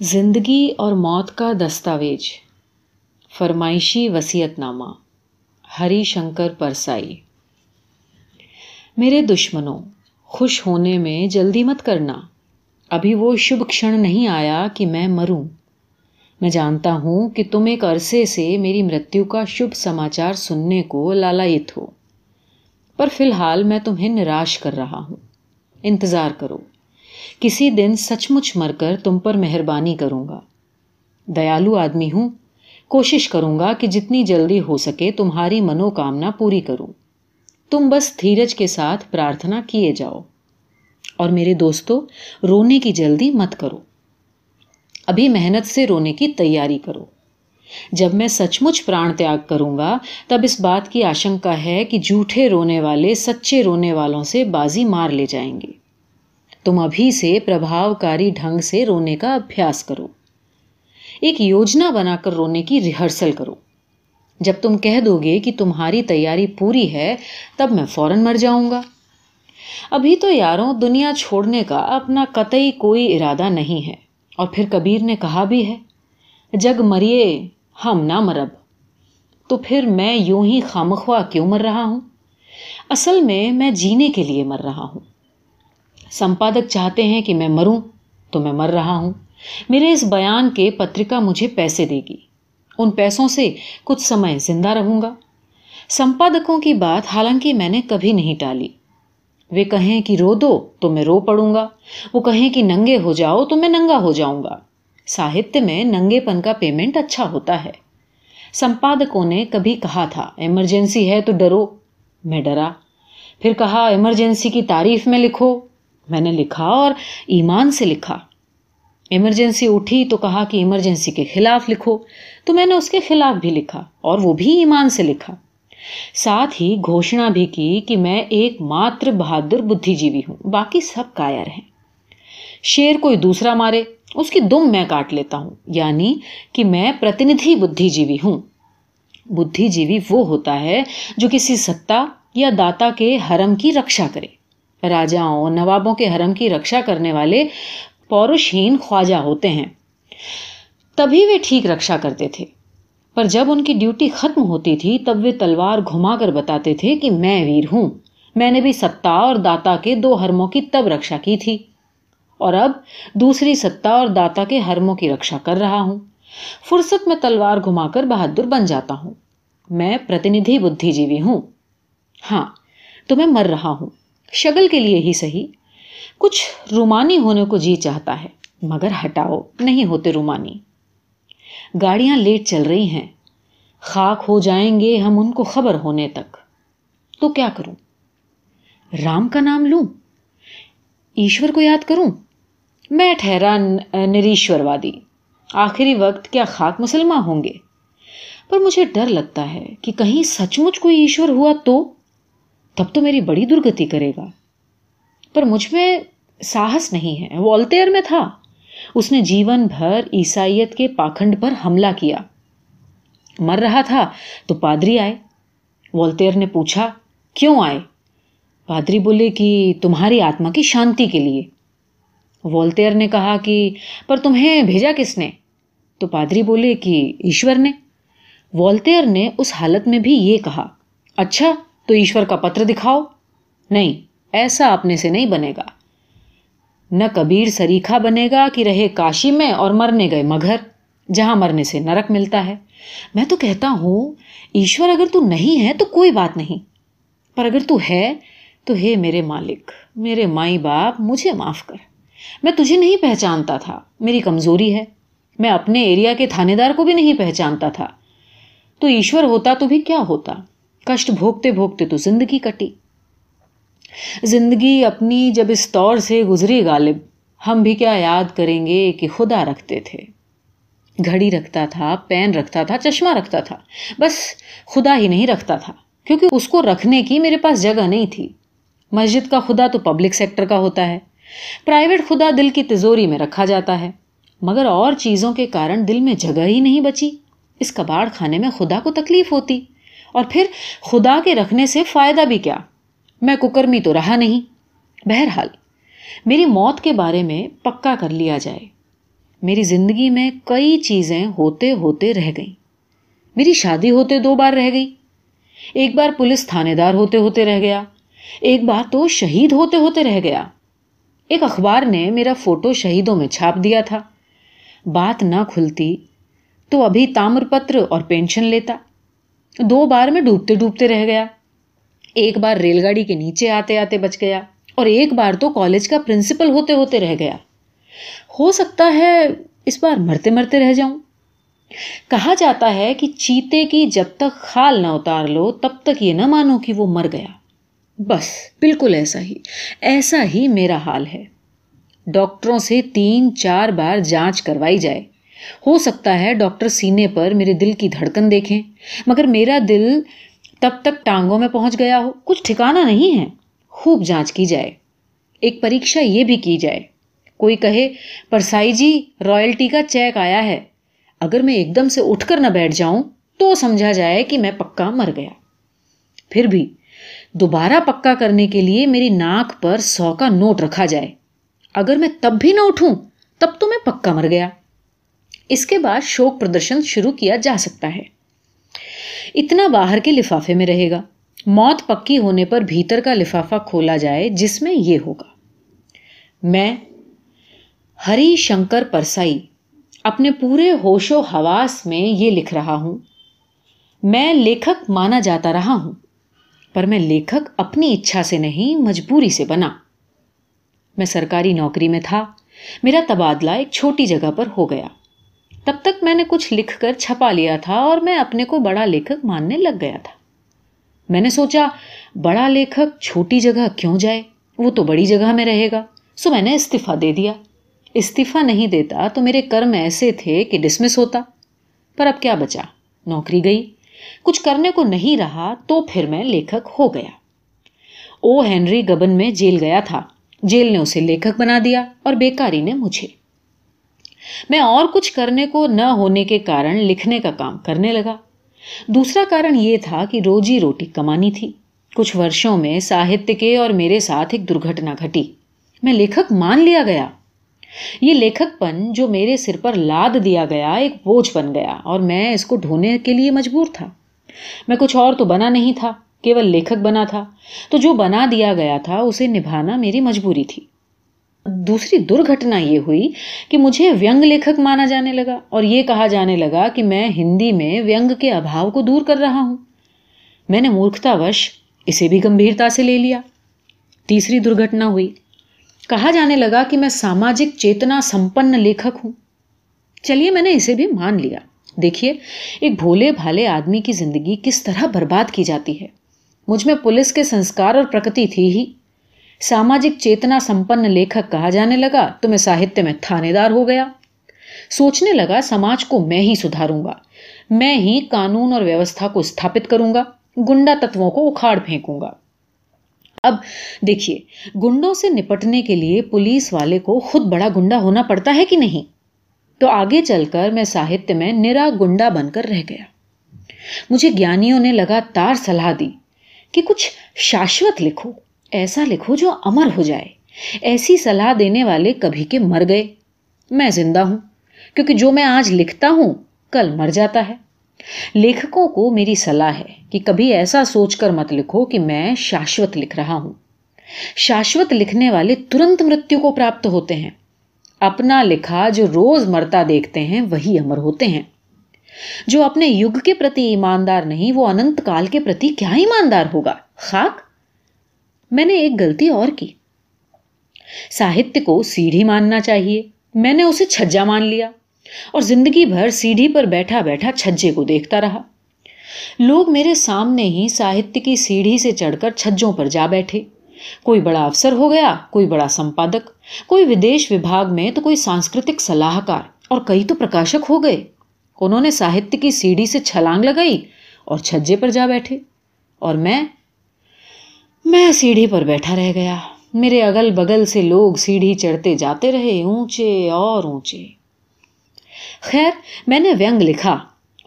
زندگی اور موت کا دستاویج۔ فرمائشی وسیعت نامہ ہری شنکر پرسائی۔ میرے دشمنوں، خوش ہونے میں جلدی مت کرنا۔ ابھی وہ شبھ کھڑ نہیں آیا کہ میں مروں۔ میں جانتا ہوں کہ تم ایک عرصے سے میری مرتیو کا شبھ سماچار سننے کو لالایت ہو۔ پر فی الحال میں تمہیں نراش کر رہا ہوں۔ انتظار کرو۔ کسی دن سچ مچ مر کر تم پر مہربانی کروں گا۔ دیالو آدمی ہوں، کوشش کروں گا کہ جتنی جلدی ہو سکے تمہاری منو کامنا پوری کروں۔ تم بس دھیرج کے ساتھ پرارتھنا کیے جاؤ۔ اور میرے دوستو، رونے کی جلدی مت کرو۔ ابھی محنت سے رونے کی تیاری کرو۔ جب میں سچ مچ پران تیاگ کروں گا، تب اس بات کی آشنکا ہے کہ جھوٹے رونے والے سچے رونے والوں سے بازی مار لے جائیں گے۔ تم ابھی سے پربھاوکاری ڈھنگ سے رونے کا ابھیاس کرو۔ ایک یوجنا بنا کر رونے کی ریہرسل کرو۔ جب تم کہہ دو گے کہ تمہاری تیاری پوری ہے، تب میں فوراً مر جاؤں گا۔ ابھی تو یاروں، دنیا چھوڑنے کا اپنا قطعی کوئی ارادہ نہیں ہے، اور پھر کبیر نے کہا بھی ہے، جگ مریے، ہم نہ مرب۔ تو پھر میں یوں ہی خامخواہ کیوں مر رہا ہوں؟ اصل میں میں جینے کے لیے مر رہا ہوں۔ سمپادک چاہتے ہیں کہ میں مروں تو میں مر رہا ہوں۔ میرے اس بیان کے پترکا مجھے پیسے دے گی۔ ان پیسوں سے کچھ سمے زندہ رہوں گا۔ سمپادکوں کی بات حالانکہ میں نے کبھی نہیں ٹالی۔ وہ کہیں کہ رو دو تو میں رو پڑوں گا۔ وہ کہیں کہ ننگے ہو جاؤ تو میں ننگا ہو جاؤں گا۔ ساہتیہ میں ننگے پن کا پیمنٹ اچھا ہوتا ہے۔ سمپادکوں نے کبھی کہا تھا، ایمرجنسی ہے تو ڈرو۔ میں ڈرا۔ پھر کہا، ایمرجنسی کی تعریف میں لکھو۔ میں نے لکھا اور ایمان سے لکھا۔ ایمرجنسی اٹھی تو کہا کہ ایمرجنسی کے خلاف لکھو۔ تو میں نے اس کے خلاف بھی لکھا اور وہ بھی ایمان سے لکھا۔ ساتھ ہی گھوشنا بھی کی کہ میں ایک ماتر بہادر بدھی جیوی ہوں، باقی سب کائر ہیں۔ شیر کوئی دوسرا مارے، اس کی دم میں کاٹ لیتا ہوں یعنی کہ میں پرتندھی بدھی جیوی ہوں۔ بدھی جیوی وہ ہوتا ہے جو کسی ستا یا داتا کے حرم کی رکشا کرے۔ راجاؤں، نوابوں کے حرم کی رکشا کرنے والے پوروشہین خواجہ ہوتے ہیں۔ تبھی وہ ٹھیک رکشا کرتے تھے۔ پر جب ان کی ڈیوٹی ختم ہوتی تھی، تب وہ تلوار گھما کر بتاتے تھے کہ میں ویر ہوں۔ میں نے بھی ستا اور داتا کے دو حرموں کی تب رکشا کی تھی۔ اور اب دوسری ستا اور داتا کے حرموں کی رکشا کر رہا ہوں۔ فرصت میں تلوار گھما کر بہادر بن جاتا ہوں۔ میں پرتندھی بدھی جیوی ہوں۔ ہاں تو میں مر رہا ہوں۔ شگل کے لیے ہی صحیح۔ کچھ رومانی ہونے کو جی چاہتا ہے، مگر ہٹاؤ، نہیں ہوتے رومانی۔ گاڑیاں لیٹ چل رہی ہیں۔ خاک ہو جائیں گے ہم ان کو خبر ہونے تک۔ تو کیا کروں؟ رام کا نام لوں؟ ایشور کو یاد کروں؟ میں ٹھہرا نریشور وادی۔ آخری وقت کیا خاک مسلمان ہوں گے؟ پر مجھے ڈر لگتا ہے کہ کہیں سچ مچ کوئی ایشور ہوا تو؟ تب تو میری بڑی درگتی کرے گا۔ پر مجھ میں ساہس نہیں ہے۔ والتیر میں تھا۔ اس نے جیون بھر عیسائیت کے پاکھنڈ پر حملہ کیا۔ مر رہا تھا تو پادری آئے۔ والتیر نے پوچھا، کیوں آئے؟ پادری بولے کہ تمہاری آتما کی شانتی کے لیے۔ والتیر نے کہا کہ، پر تمہیں بھیجا کس نے؟ تو پادری بولے کہ، ایشور نے۔ والتیر نے اس حالت میں بھی یہ کہا اچھا تو ایشور کا پتر دکھاؤ؟ نہیں، ایسا اپنے سے نہیں بنے گا۔ نہ کبیر سریکھا بنے گا کہ رہے کاشی میں اور مرنے گئے مگھر جہاں مرنے سے نرک ملتا ہے۔ میں تو کہتا ہوں، ایشور اگر تو نہیں ہے تو کوئی بات نہیں۔ پر اگر تو ہے تو ہے میرے مالک، میرے مائی باپ، مجھے معاف کر۔ میں تجھے نہیں پہچانتا تھا، میری کمزوری ہے۔ میں اپنے ایریا کے تھانے دار کو بھی نہیں پہچانتا تھا۔ تو ایشور ہوتا تو بھی کیا ہوتا؟ کشٹ بھوگتے بھوگتے تو زندگی کٹی۔ زندگی اپنی جب اس طور سے گزری غالب، ہم بھی کیا یاد کریں گے کہ خدا رکھتے تھے۔ گھڑی رکھتا تھا، پین رکھتا تھا، چشمہ رکھتا تھا، بس خدا ہی نہیں رکھتا تھا، کیونکہ اس کو رکھنے کی میرے پاس جگہ نہیں تھی۔ مسجد کا خدا تو پبلک سیکٹر کا ہوتا ہے۔ پرائیویٹ خدا دل کی تزوری میں رکھا جاتا ہے۔ مگر اور چیزوں کے کارن دل میں جگہ ہی نہیں بچی۔ اس کباڑ کھانے میں خدا کو تکلیف ہوتی۔ اور پھر خدا کے رکھنے سے فائدہ بھی کیا؟ میں ککرمی تو رہا نہیں۔ بہرحال، میری موت کے بارے میں پکا کر لیا جائے۔ میری زندگی میں کئی چیزیں ہوتے ہوتے رہ گئیں۔ میری شادی ہوتے دو بار رہ گئی۔ ایک بار پولیس تھانے دار ہوتے ہوتے رہ گیا۔ ایک بار تو شہید ہوتے ہوتے رہ گیا۔ ایک اخبار نے میرا فوٹو شہیدوں میں چھاپ دیا تھا۔ بات نہ کھلتی تو ابھی تامر پتر اور پینشن لیتا۔ دو بار میں ڈوبتے ڈوبتے رہ گیا۔ ایک بار ریل گاڑی کے نیچے آتے آتے بچ گیا اور ایک بار تو کالج کا پرنسپل ہوتے ہوتے رہ گیا۔ ہو سکتا ہے اس بار مرتے مرتے رہ جاؤں۔ کہا جاتا ہے کہ چیتے کی جب تک خال نہ اتار لو، تب تک یہ نہ مانو کہ وہ مر گیا۔ بس، بالکل ایسا ہی ایسا ہی میرا حال ہے۔ ڈاکٹروں سے تین چار بار جانچ کروائی جائے۔ ہو سکتا ہے ڈاکٹر سینے پر میرے دل کی دھڑکن دیکھیں، مگر میرا دل تب تک ٹانگوں میں پہنچ گیا ہو۔ کچھ ٹھکانا نہیں ہے۔ خوب جانچ کی جائے۔ ایک پریکشا یہ بھی کی جائے۔ کوئی کہے، پرسائی جی رائلٹی کا چیک آیا ہے۔ اگر میں ایک دم سے اٹھ کر نہ بیٹھ جاؤں، تو سمجھا جائے کہ میں پکا مر گیا۔ پھر بھی، دوبارہ پکا کرنے کے لیے میری ناک پر سو کا نوٹ رکھا جائے۔ اگر میں تب بھی نہ اٹھوں، تب تو میں پکا مر گیا۔ اس کے بعد شوق پردرشن شروع کیا جا سکتا ہے۔ اتنا باہر کے لفافے میں رہے گا۔ موت پکی ہونے پر بھیتر کا لفافہ کھولا جائے جس میں یہ ہوگا۔ میں، ہری شنکر پرسائی، اپنے پورے ہوش و حواس میں یہ لکھ رہا ہوں۔ میں لیکھک مانا جاتا رہا ہوں، پر میں لیکھک اپنی اچھا سے نہیں، مجبوری سے بنا۔ میں سرکاری نوکری میں تھا، میرا تبادلہ ایک چھوٹی جگہ پر ہو گیا۔ تب تک میں نے کچھ لکھ کر چھپا لیا تھا اور میں اپنے کو بڑا لیکھک ماننے لگ گیا تھا۔ میں نے سوچا، بڑا لیکھک چھوٹی جگہ کیوں جائے؟ وہ تو بڑی جگہ میں رہے گا۔ سو میں نے استعفی دے دیا۔ استعفی نہیں دیتا تو میرے کرم ایسے تھے کہ ڈسمس ہوتا۔ پر اب کیا بچا؟ نوکری گئی۔ کچھ کرنے کو نہیں رہا تو پھر میں لیکھک ہو گیا۔ او ہینری گبن میں جیل گیا تھا۔ جیل نے اسے لیکھک بنا دیا اور بیکاری نے مجھے۔ میں اور کچھ کرنے کو نہ ہونے کے کارن لکھنے کا کام کرنے لگا۔ دوسرا کارن یہ تھا کہ روجی روٹی کمانی تھی۔ کچھ ورشوں میں ساہتیہ کے اور میرے ساتھ ایک درگھٹنا گھٹی۔ میں لیکھک مان لیا گیا۔ یہ لیکھک پن جو میرے سر پر لاد دیا گیا ایک بوجھ بن گیا اور میں اس کو ڈھونے کے لیے مجبور تھا۔ میں کچھ اور تو بنا نہیں تھا، کیول لیکھک بنا تھا۔ تو جو بنا دیا گیا تھا، اسے نبھانا میری مجبوری تھی۔ دوسری درگھٹنا یہ ہوئی کہ مجھے وینگ لیکھک مانا جانے لگا اور یہ کہا جانے لگا کہ میں ہندی میں وینگ کے ابھاؤ کو دور کر رہا ہوں۔ میں نے مورکھتا وش اسے بھی گمبھیرتا سے لے لیا۔ تیسری درگھٹنا ہوئی۔ کہا جانے لگا کہ میں ساماجک چیتنا سمپن لیکھک ہوں۔ چلیے میں نے اسے بھی مان لیا۔ دیکھیے، ایک بھولے بھالے آدمی کی زندگی کس طرح برباد کی جاتی ہے۔ مجھ میں پولیس کے سنسکار اور پرکتی تھی ہی۔ ساماجک چیتنا سمپن لیکھک کہا جانے لگا تو میں ساہتیہ میں تھانے دار ہو گیا۔ سوچنے لگا، سماج کو میں ہی سدھاروں گا۔ میں ہی قانون اور ویوستھا کو استھاپت کروں گا۔ گنڈا تتووں کو اکھاڑ پھینکوں گا۔ اب دیکھیے، گنڈوں سے نپٹنے کے لیے پولیس والے کو خود بڑا گنڈا ہونا پڑتا ہے کہ نہیں؟ تو آگے چل کر میں ساہتیہ میں نرا گنڈا بن کر رہ گیا۔ مجھے گیانیوں نے لگاتار سلا دی کہ کچھ شاشوت لکھو۔ ایسا لکھو جو امر ہو جائے۔ ایسی صلاح دینے والے کبھی کے مر گئے۔ میں زندہ ہوں، کیونکہ جو میں آج لکھتا ہوں، کل مر جاتا ہے۔ لیکھکوں کو میری صلاح ہے کہ کبھی ایسا سوچ کر مت لکھو کہ میں شاشوت لکھ رہا ہوں۔ شاشوت لکھنے والے ترنت مرتیو کو پراپت ہوتے ہیں۔ اپنا لکھا جو روز مرتا دیکھتے ہیں، وہی امر ہوتے ہیں۔ جو اپنے یگ کے پرتی ایماندار نہیں، وہ انت کال کے پرتی کیا ایماندار ہوگا؟ خاک! میں نے ایک غلطی اور کی۔ ساہتیہ کو سیڑھی ماننا چاہیے۔ میں نے اسے چھجا مان لیا۔ اور زندگی بھر سیڑھی پر بیٹھا بیٹھا چھجے کو دیکھتا رہا۔ لوگ میرے سامنے ہی ساہتیہ کی سیڑھی سے چڑھ کر چھجوں پر جا بیٹھے۔ کوئی بڑا افسر ہو گیا، کوئی بڑا سمپادک۔ کوئی ودیش وبھاگ میں تو کوئی سانسکرتک صلاحکار۔ اور کئی تو پرکاشک ہو گئے۔ انہوں نے ساہتیہ کی سیڑھی سے چھلانگ لگائی اور چھجے پر جا بیٹھے۔ اور میں میں سیڑھی پر بیٹھا رہ گیا۔ میرے اگل بگل سے لوگ سیڑھی چڑھتے جاتے رہے، اونچے اور اونچے۔ خیر، میں نے وینگ لکھا،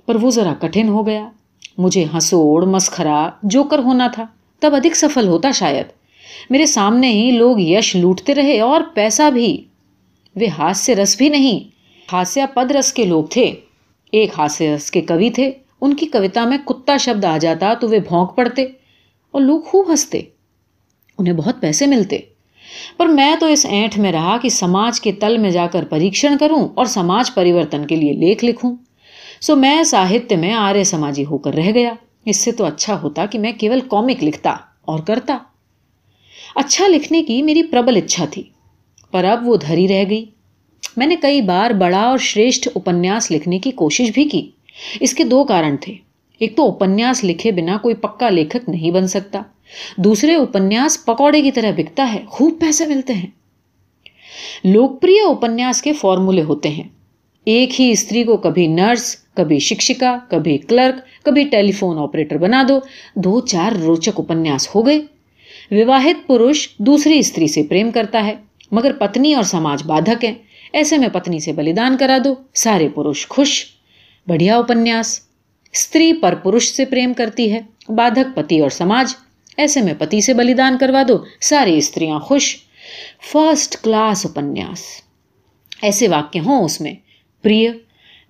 پر وہ ذرا کٹھن ہو گیا۔ مجھے ہنسوڑ مسخرا جو کر ہونا تھا۔ تب ادھک سفل ہوتا شاید۔ میرے سامنے ہی لوگ یش لوٹتے رہے اور پیسہ بھی۔ وہ ہاتھ سے رس بھی نہیں۔ ہاسیا پد رس کے لوگ تھے۔ ایک ہاسیہ رس کے کبھی تھے۔ ان کی کوتا میں کتا شبد آ جاتا تو وہ بھونک پڑتے اور لوگ خوب ہنستے۔ انہیں بہت پیسے ملتے۔ پر میں تو اس اینٹ میں رہا کہ سماج کے تل میں جا کر پریکشن کروں اور سماج پریورتن کے لیے لیکھ لکھوں۔ سو میں ساہتیہ میں آرے سماجی ہو کر رہ گیا۔ اس سے تو اچھا ہوتا کہ میں کیول کامک لکھتا اور کرتا۔ اچھا لکھنے کی میری پربل اچھا تھی، پر اب وہ دھری رہ گئی۔ میں نے کئی بار بڑا اور شریشٹھ اپنیاس لکھنے کی کوشش بھی کی۔ اس کے دو کارن تھے۔ ایک تو اپنیاس لکھے بنا کوئی پکا لیکھک نہیں بن سکتا۔ دوسرے اپنیاس پکوڑے کی طرح بکتا ہے، خوب پیسے ملتے ہیں۔ لوکپریہ اپنیاس کے فارمولے ہوتے ہیں۔ ایک ہی استری کو کبھی نرس، کبھی شکشکا، کبھی کلرک، کبھی ٹیلی فون آپریٹر بنا دو۔ دو چار روچک اپنیاس ہو گئے۔ وواہت پروش دوسری استری سے پریم کرتا ہے، مگر پتنی اور سماج بادھک ہیں۔ ایسے میں پتنی سے بلیدان کرا دو، سارے پروش خوش۔ بڑھیا اپنیاس، استری پر پروش سے پریم کرتی ہے، بادھک پتی اور سماج۔ ایسے میں پتی سے بلیدان کروا دو، ساری استریاں خوش۔ فرسٹ کلاس اپنیاس۔ ایسے واقع ہوں اس میں۔ پریہ،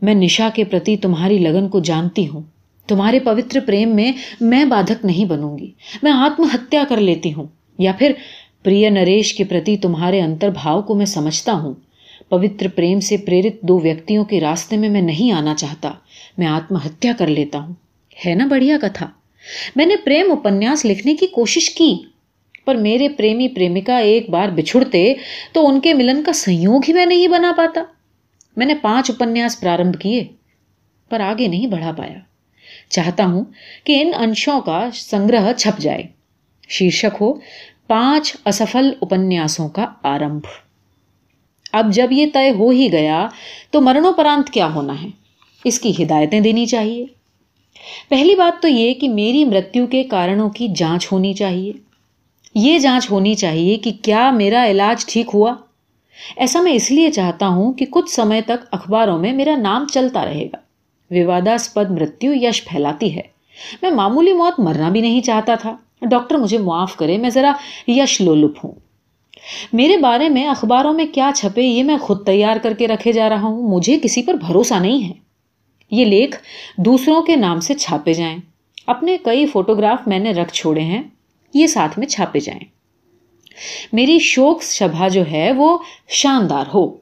میں نشا کے پرتی تمہاری لگن کو جانتی ہوں۔ تمہارے پوتر پریم میں میں بادھک نہیں بنوں گی۔ میں آتم ہتیا کر لیتی ہوں۔ یا پھر، پریہ نریش کے پرتی تمہارے انتر بھاؤ کو میں سمجھتا ہوں۔ پوتر پریم سے پریرت دو ویکتیوں کے راستے میں میں نہیں آنا چاہتا۔ میں آتم ہتیا کر لیتا ہوں۔ ہے نا بڑھیا کتھا۔ میں نے پریم اپنیاس لکھنے کی کوشش کی، پر میرے پریمی پریمکا ایک بار بچھڑتے تو ان کے ملن کا سہیوگ ہی میں نہیں بنا پاتا۔ میں نے پانچ اپنیاس پرارمبھ کیے، پر آگے نہیں بڑھا پایا۔ چاہتا ہوں کہ ان انشوں کا سنگرہ چھپ جائے۔ شیرشک ہو پانچ اسفل اپنیاسوں کا آرمبھ۔ اب جب یہ طے ہو ہی گیا تو مرنوپرانت کیا ہونا ہے؟ اس کی ہدایتیں دینی چاہیے۔ پہلی بات تو یہ کہ میری مرتیو کے کارنوں کی جانچ ہونی چاہیے۔ یہ جانچ ہونی چاہیے کہ کیا میرا علاج ٹھیک ہوا۔ ایسا میں اس لیے چاہتا ہوں کہ کچھ سمے تک اخباروں میں میرا نام چلتا رہے گا۔ وواداسپد مرتیو یش پھیلاتی ہے۔ میں معمولی موت مرنا بھی نہیں چاہتا تھا۔ ڈاکٹر مجھے معاف کرے، میں ذرا یش لولپ ہوں۔ میرے بارے میں اخباروں میں کیا چھپے، یہ میں خود تیار کر کے رکھے جا رہا ہوں۔ مجھے کسی پر بھروسہ نہیں ہے۔ یہ لیکھ دوسروں کے نام سے چھاپے جائیں۔ اپنے کئی فوٹوگراف میں نے رکھ چھوڑے ہیں، یہ ساتھ میں چھاپے جائیں۔ میری شوق شبھا جو ہے وہ شاندار ہو۔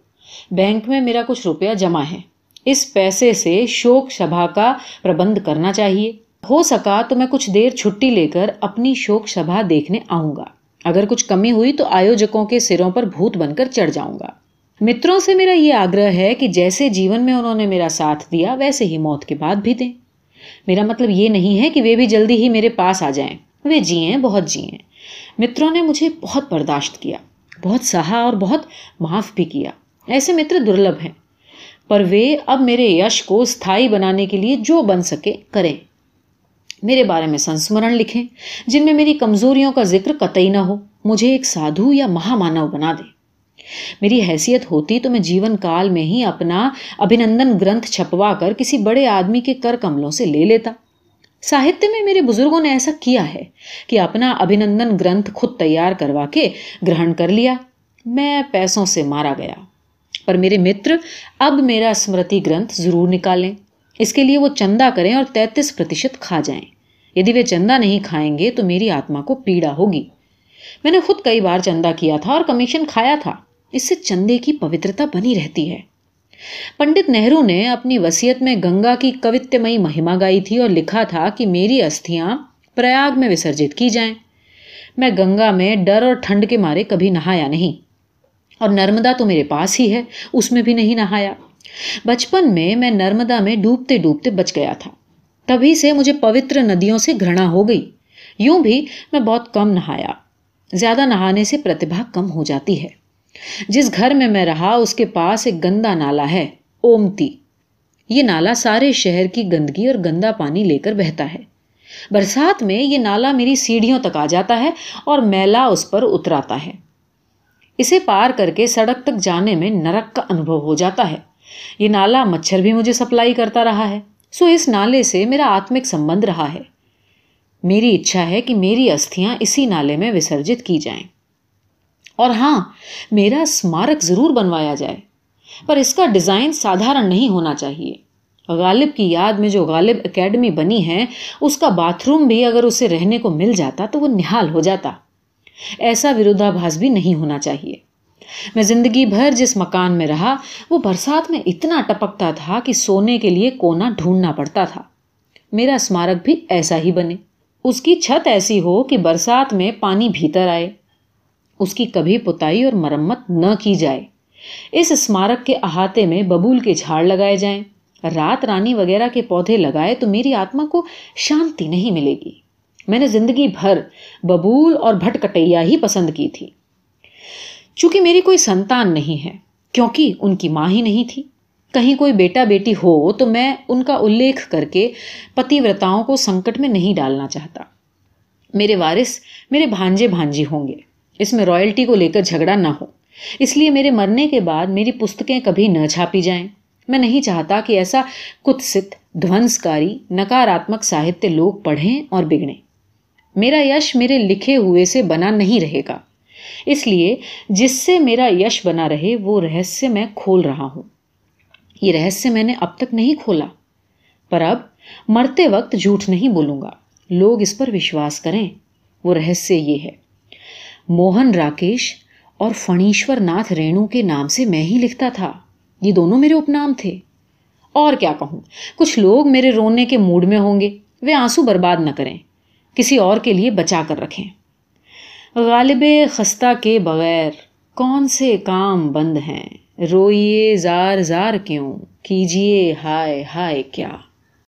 بینک میں میرا کچھ روپیہ جمع ہے۔ اس پیسے سے شوق شبھا کا پربند کرنا چاہیے۔ ہو سکا تو میں کچھ دیر چھٹی لے کر اپنی شوق شبھا دیکھنے آؤں گا۔ اگر کچھ کمی ہوئی تو آیوجکوں کے سروں پر بھوت بن کر چڑھ جاؤں گا۔ متروں سے میرا یہ آگرہ ہے کہ جیسے جیون میں انہوں نے میرا ساتھ دیا، ویسے ہی موت کے بعد بھی دیں۔ میرا مطلب یہ نہیں ہے کہ وہ بھی جلدی ہی میرے پاس آ جائیں۔ وہ جیئیں، بہت جیئیں۔ متروں نے مجھے بہت برداشت کیا، بہت سہا اور بہت معاف بھی کیا۔ ایسے متر درلبھ ہیں۔ پر وہ اب میرے یش کو استھائی بنانے کے لیے جو بن سکے کریں۔ میرے بارے میں سنسمرن لکھیں، جن میں میری کمزوریوں کا ذکر قطعی نہ ہو۔ مجھے ایک سادھو یا مہا مانو بنا دیں۔ میری حیثیت ہوتی تو میں جیون کال میں ہی اپنا ابھینندن گرنتھ چھپوا کر کسی بڑے آدمی کے کر کملوں سے لے لیتا۔ ساہتیہ میں میرے بزرگوں نے ایسا کیا ہے کہ اپنا ابھینندن گرنتھ خود تیار کروا کے گرہن کر لیا۔ میں پیسوں سے مارا گیا۔ پر میرے متر، اب میرا اسمرتی گرنتھ ضرور نکالیں۔ اس کے لیے وہ چندہ کریں اور تینتیس پرتیشت کھا جائیں۔ یدی وہ چندہ نہیں کھائیں گے تو میری آتما کو پیڑا ہوگی۔ میں نے خود کئی بار چندہ کیا تھا اور کمیشن کھایا تھا۔ اس سے چندے کی پوترتا بنی رہتی ہے۔ پنڈت نہرو نے اپنی وسیعت میں گنگا کی کوتمئی مہیما گائی تھی اور لکھا تھا کہ میری استھیاں پریاگ میں وسرجت کی جائیں۔ میں گنگا میں ڈر اور ٹھنڈ کے مارے کبھی نہایا نہیں۔ اور نرمدا تو میرے پاس ہی ہے، اس میں بھی نہیں نہایا۔ بچپن میں میں نرمدا میں ڈوبتے ڈوبتے بچ گیا تھا۔ تبھی سے مجھے پوتر ندیوں سے گھرنا ہو گئی۔ یوں بھی میں بہت کم نہایا۔ زیادہ نہانے سے پرتبھا کم ہو جاتی ہے۔ جس گھر میں میں رہا، اس کے پاس ایک گندا نالا ہے، اومتی۔ یہ نالا سارے شہر کی گندگی اور گندا پانی لے کر بہتا ہے۔ برسات میں یہ نالا میری سیڑھیوں تک آ جاتا ہے اور میلا اس پر اتراتا ہے۔ اسے پار کر کے سڑک تک جانے میں نرک کا انبھو ہو جاتا ہے۔ یہ نالا مچھر بھی مجھے سپلائی کرتا رہا ہے۔ سو اس نالے سے میرا آتمک سمبند رہا ہے۔ میری اچھا ہے کہ میری استھیاں اسی نالے میں وسرجت کی جائیں۔ اور ہاں میرا اسمارک ضرور بنوایا جائے، پر اس کا ڈیزائن سادھارن نہیں ہونا چاہیے۔ غالب کی یاد میں جو غالب اکیڈمی بنی ہے، اس کا باتھ روم بھی اگر اسے رہنے کو مل جاتا تو وہ نہال ہو جاتا۔ ایسا ورودھابھاس بھی نہیں ہونا چاہیے۔ میں زندگی بھر جس مکان میں رہا، وہ برسات میں اتنا ٹپکتا تھا کہ سونے کے لیے کونا ڈھونڈنا پڑتا تھا۔ میرا اسمارک بھی ایسا ہی بنے۔ اس کی چھت ایسی ہو کہ برسات میں پانی بھیتر آئے۔ اس کی کبھی پتائی اور مرمت نہ کی جائے۔ اس اسمارک کے احاطے میں ببول کے جھاڑ لگائے جائیں۔ رات رانی وغیرہ کے پودے لگائے تو میری آتما کو شانتی نہیں ملے گی۔ میں نے زندگی بھر ببول اور بھٹ کٹیا ہی پسند کی تھی۔ چونکہ میری کوئی سنتان نہیں ہے، کیونکہ ان کی ماں ہی نہیں تھی۔ کہیں کوئی بیٹا بیٹی ہو تو میں ان کا الیکھ کر کے پتی ورتاؤں کو سنکٹ میں نہیں ڈالنا چاہتا۔ میرے وارث میرے بھانجے بھانجی ہوں گے۔ اس میں رائلٹی کو لے کر جھگڑا نہ ہو۔ اس لیے میرے مرنے کے بعد میری پستکیں کبھی نہ چھاپی جائیں۔ میں نہیں چاہتا کہ ایسا کتست، دھونسکاری، نکاراتمک ساہتیہ لوگ پڑھیں اور بگڑیں۔ میرا یش میرے لکھے ہوئے سے بنا نہیں رہے گا۔ اس لیے جس سے میرا یش بنا رہے، وہ رہسیہ میں کھول رہا ہوں۔ یہ رہسیہ میں نے اب تک نہیں کھولا۔ پر اب مرتے وقت جھوٹ نہیں بولوں گا۔ لوگ اس پر وشواس کریں۔ وہ رہسیہ یہ ہے۔ موہن راکیش اور فنیشور ناتھ رینو کے نام سے میں ہی لکھتا تھا۔ یہ دونوں میرے اپ نام تھے۔ اور کیا کہوں؟ کچھ لوگ میرے رونے کے موڈ میں ہوں گے۔ وہ آنسو برباد نہ کریں۔ کسی اور کے لیے بچا کر رکھیں۔ غالب خستہ کے بغیر کون سے کام بند ہیں؟ روئیے زار زار کیوں؟ کیجیے ہائے ہائے کیا؟